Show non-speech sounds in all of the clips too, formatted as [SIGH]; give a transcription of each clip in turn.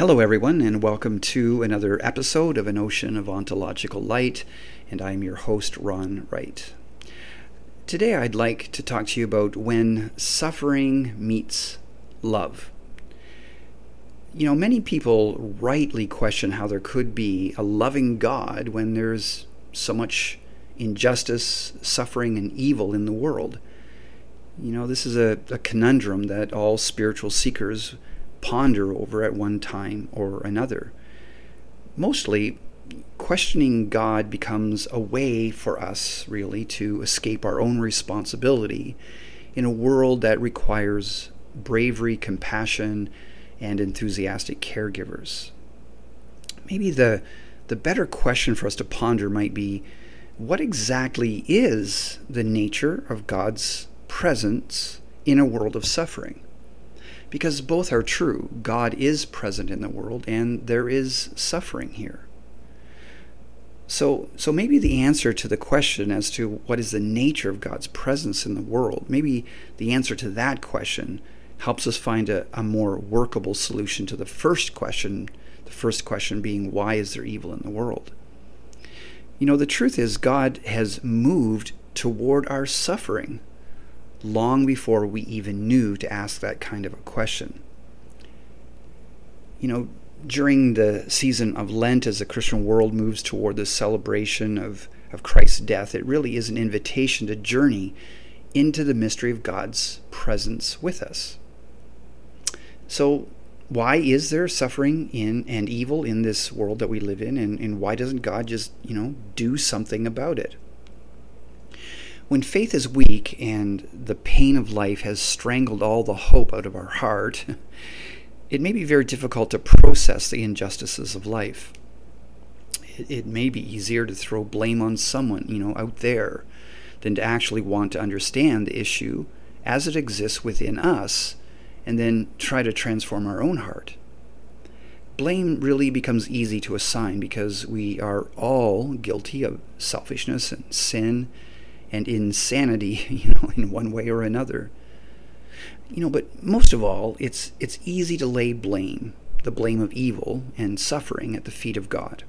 Hello, everyone, and welcome to another episode of An Ocean of Ontological Light. And I'm your host, Ron Wright. Today, I'd like to talk to you about when suffering meets love. You know, many people rightly question how there could be a loving God when there's so much injustice, suffering, and evil in the world. You know, this is a, a conundrum that all spiritual seekers ponder over at one time or another. Mostly, questioning God becomes a way for us, really, to escape our own responsibility in a world that requires bravery, compassion, and enthusiastic caregivers. Maybe the, the better question for us to ponder might be what exactly is the nature of God's presence in a world of suffering? Because both are true. God is present in the world and there is suffering here. So, so maybe the answer to the question as to what is the nature of God's presence in the world, maybe the answer to that question helps us find a, a more workable solution to the first question, the first question being, why is there evil in the world? You know, the truth is, God has moved toward our suffering long before we even knew to ask that kind of a question. You know, during the season of Lent, as the Christian world moves toward the celebration of, of Christ's death, it really is an invitation to journey into the mystery of God's presence with us. So, why is there suffering in and evil in this world that we live in, and, and why doesn't God just, you know, do something about it? When faith is weak and the pain of life has strangled all the hope out of our heart, [LAUGHS] it may be very difficult to process the injustices of life. It, it may be easier to throw blame on someone, you know, out there than to actually want to understand the issue as it exists within us and then try to transform our own heart. Blame really becomes easy to assign because we are all guilty of selfishness and sin and insanity, [LAUGHS] you know, in one way or another. You know, but most of all, it's it's easy to lay blame, the blame of evil and suffering at the feet of God.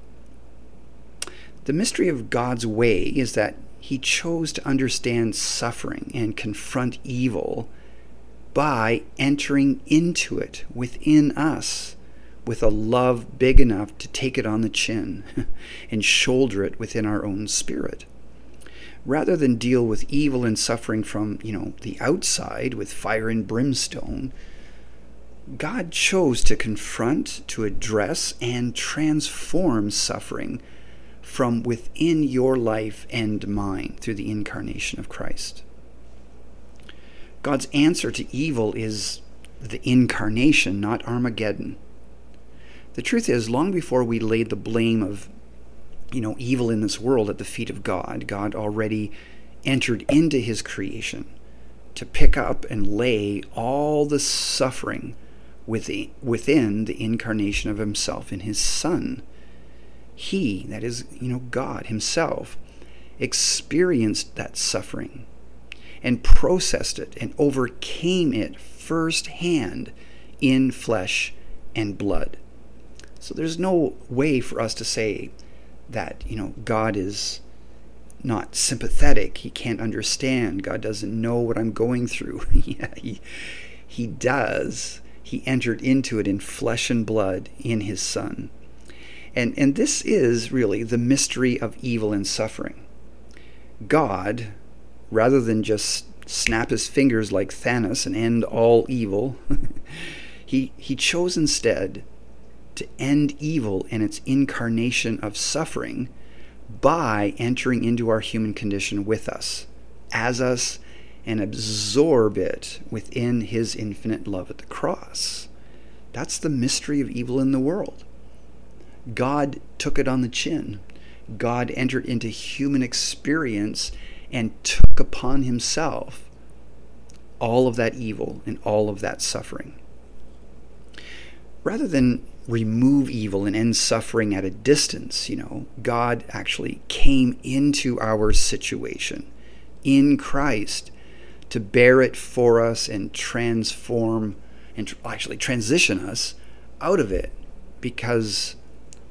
The mystery of God's way is that he chose to understand suffering and confront evil by entering into it within us with a love big enough to take it on the chin [LAUGHS] and shoulder it within our own spirit rather than deal with evil and suffering from, you know, the outside with fire and brimstone, God chose to confront, to address, and transform suffering from within your life and mine through the incarnation of Christ. God's answer to evil is the incarnation, not Armageddon. The truth is, long before we laid the blame of you know, evil in this world at the feet of God. God already entered into his creation to pick up and lay all the suffering within, within the incarnation of himself in his Son. He, that is, you know, God himself, experienced that suffering and processed it and overcame it firsthand in flesh and blood. So there's no way for us to say, that you know God is not sympathetic. He can't understand. God doesn't know what I'm going through. [LAUGHS] yeah, he he does. He entered into it in flesh and blood in his son. And and this is really the mystery of evil and suffering. God, rather than just snap his fingers like Thanos and end all evil, [LAUGHS] he he chose instead to end evil and its incarnation of suffering by entering into our human condition with us, as us, and absorb it within his infinite love at the cross. That's the mystery of evil in the world. God took it on the chin. God entered into human experience and took upon himself all of that evil and all of that suffering. Rather than remove evil and end suffering at a distance. You know, God actually came into our situation in Christ to bear it for us and transform and actually transition us out of it because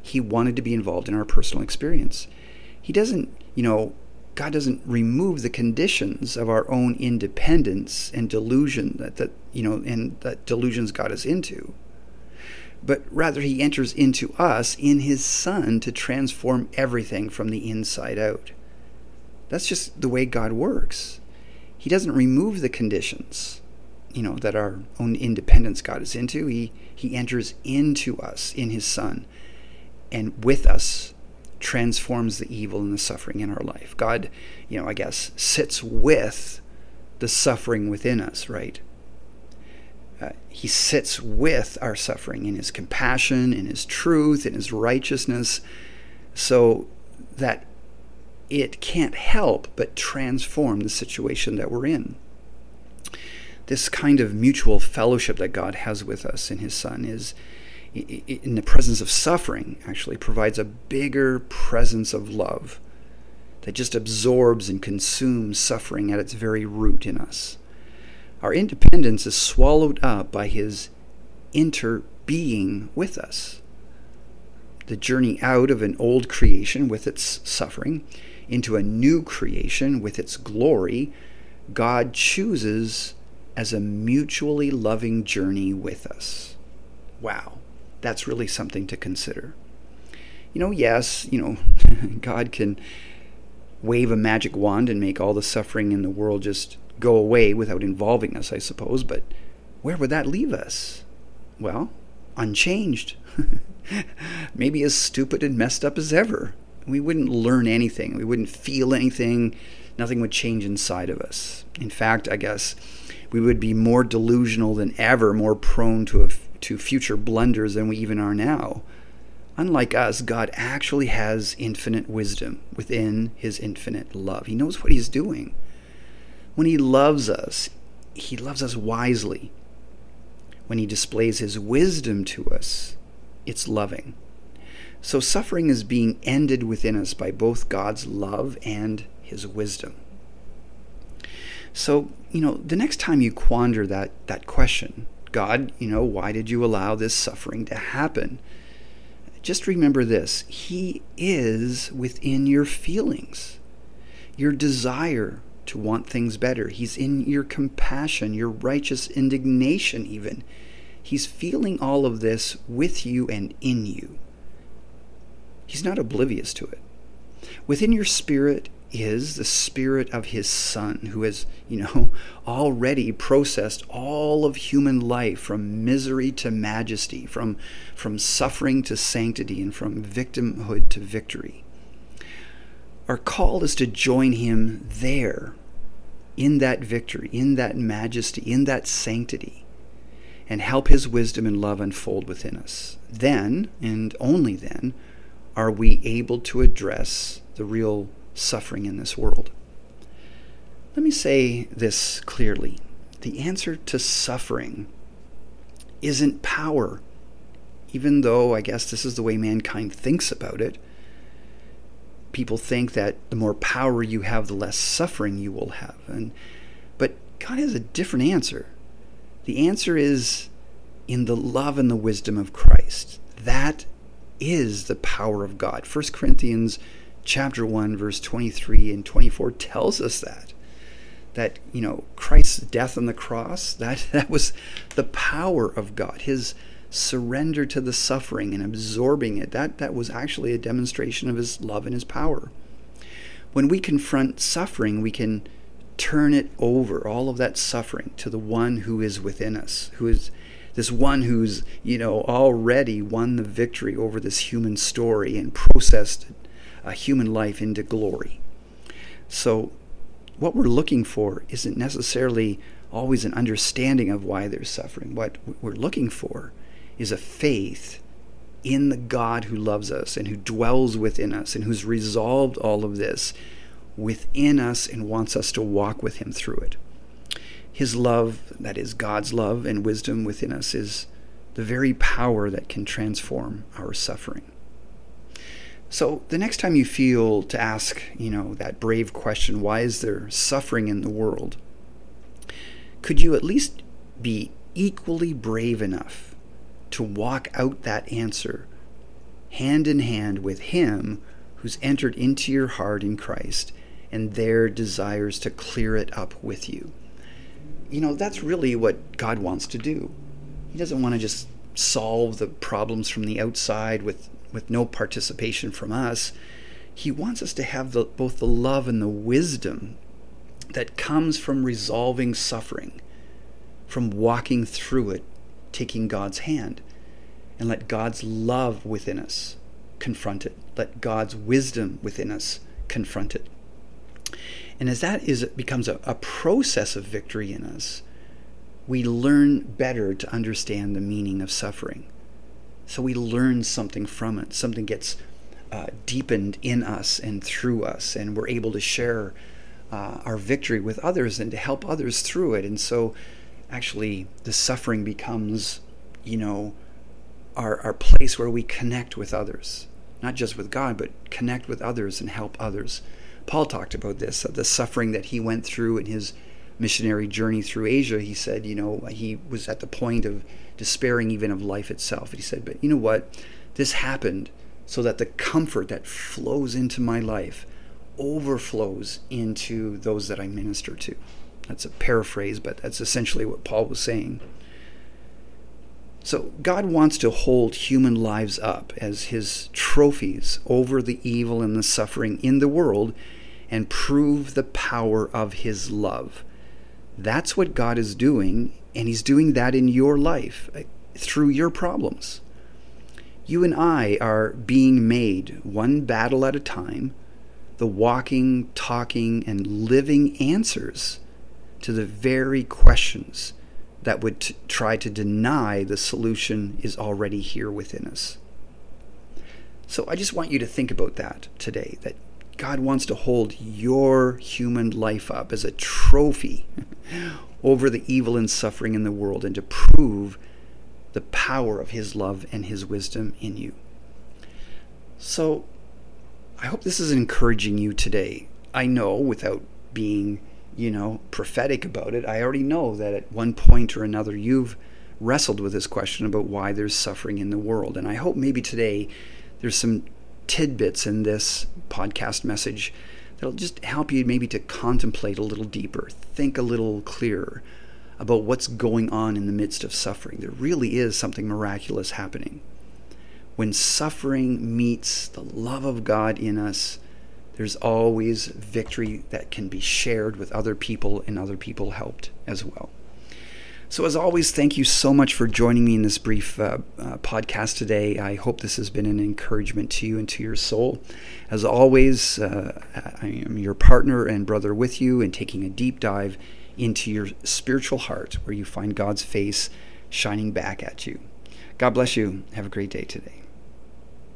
he wanted to be involved in our personal experience. He doesn't, you know, God doesn't remove the conditions of our own independence and delusion that, that you know, and that delusions got us into. But rather, he enters into us in his Son to transform everything from the inside out. That's just the way God works. He doesn't remove the conditions, you know, that our own independence got us into. He he enters into us in his Son, and with us transforms the evil and the suffering in our life. God, you know, I guess, sits with the suffering within us, right? Uh, he sits with our suffering in his compassion, in his truth, in his righteousness, so that it can't help but transform the situation that we're in. This kind of mutual fellowship that God has with us in his Son is in the presence of suffering, actually provides a bigger presence of love that just absorbs and consumes suffering at its very root in us. Our independence is swallowed up by His interbeing with us. The journey out of an old creation with its suffering into a new creation with its glory, God chooses as a mutually loving journey with us. Wow that's really something to consider. You know, yes, you know, [LAUGHS] God can wave a magic wand and make all the suffering in the world just go away without involving us, I suppose, but where would that leave us? Well, unchanged. [LAUGHS] Maybe as stupid and messed up as ever. We wouldn't learn anything. We wouldn't feel anything. Nothing would change inside of us. In fact, I guess we would be more delusional than ever, more prone to to future blunders than we even are now. Unlike us, God actually has infinite wisdom within his infinite love. He knows what he's doing. When he loves us, he loves us wisely. When he displays his wisdom to us, it's loving. So suffering is being ended within us by both God's love and his wisdom. So, you know, the next time you quander that, that question, God, you know, why did you allow this suffering to happen? Just remember this He is within your feelings, your desire to want things better. He's in your compassion, your righteous indignation, even. He's feeling all of this with you and in you. He's not oblivious to it. Within your spirit is the spirit of his son who has, you know, [LAUGHS] already processed all of human life from misery to majesty, from, from suffering to sanctity, and from victimhood to victory. Our call is to join him there, in that victory, in that majesty, in that sanctity, and help his wisdom and love unfold within us. Then, and only then, are we able to address the real suffering in this world. Let me say this clearly the answer to suffering isn't power, even though I guess this is the way mankind thinks about it. People think that the more power you have, the less suffering you will have. And, but God has a different answer. The answer is in the love and the wisdom of Christ. That is the power of God. 1 Corinthians chapter 1 verse 23 and 24 tells us that that you know Christ's death on the cross that [LAUGHS] that was the power of God his surrender to the suffering and absorbing it that that was actually a demonstration of his love and his power when we confront suffering we can turn it over all of that suffering to the one who is within us who is this one who's you know already won the victory over this human story and processed a human life into glory. So, what we're looking for isn't necessarily always an understanding of why there's suffering. What we're looking for is a faith in the God who loves us and who dwells within us and who's resolved all of this within us and wants us to walk with Him through it. His love, that is God's love and wisdom within us, is the very power that can transform our suffering. So the next time you feel to ask, you know, that brave question, why is there suffering in the world? Could you at least be equally brave enough to walk out that answer hand in hand with Him who's entered into your heart in Christ and there desires to clear it up with you. You know, that's really what God wants to do. He doesn't want to just solve the problems from the outside with, with no participation from us. He wants us to have the, both the love and the wisdom that comes from resolving suffering, from walking through it, taking God's hand, and let God's love within us confront it. Let God's wisdom within us confront it. And as that is becomes a, a process of victory in us, we learn better to understand the meaning of suffering. So we learn something from it. Something gets uh, deepened in us and through us, and we're able to share uh, our victory with others and to help others through it. And so, actually, the suffering becomes, you know, our, our place where we connect with others, not just with God, but connect with others and help others. Paul talked about this, the suffering that he went through in his missionary journey through Asia. He said, you know, he was at the point of despairing even of life itself. He said, but you know what? This happened so that the comfort that flows into my life overflows into those that I minister to. That's a paraphrase, but that's essentially what Paul was saying. So, God wants to hold human lives up as his trophies over the evil and the suffering in the world and prove the power of his love. That's what God is doing, and he's doing that in your life uh, through your problems. You and I are being made one battle at a time, the walking, talking, and living answers to the very questions that would t- try to deny the solution is already here within us. So I just want you to think about that today that God wants to hold your human life up as a trophy [LAUGHS] over the evil and suffering in the world and to prove the power of His love and His wisdom in you. So I hope this is encouraging you today. I know without being you know, prophetic about it, I already know that at one point or another you've wrestled with this question about why there's suffering in the world. And I hope maybe today there's some tidbits in this podcast message that'll just help you maybe to contemplate a little deeper, think a little clearer about what's going on in the midst of suffering. There really is something miraculous happening. When suffering meets the love of God in us, there's always victory that can be shared with other people and other people helped as well. So, as always, thank you so much for joining me in this brief uh, uh, podcast today. I hope this has been an encouragement to you and to your soul. As always, uh, I am your partner and brother with you in taking a deep dive into your spiritual heart where you find God's face shining back at you. God bless you. Have a great day today.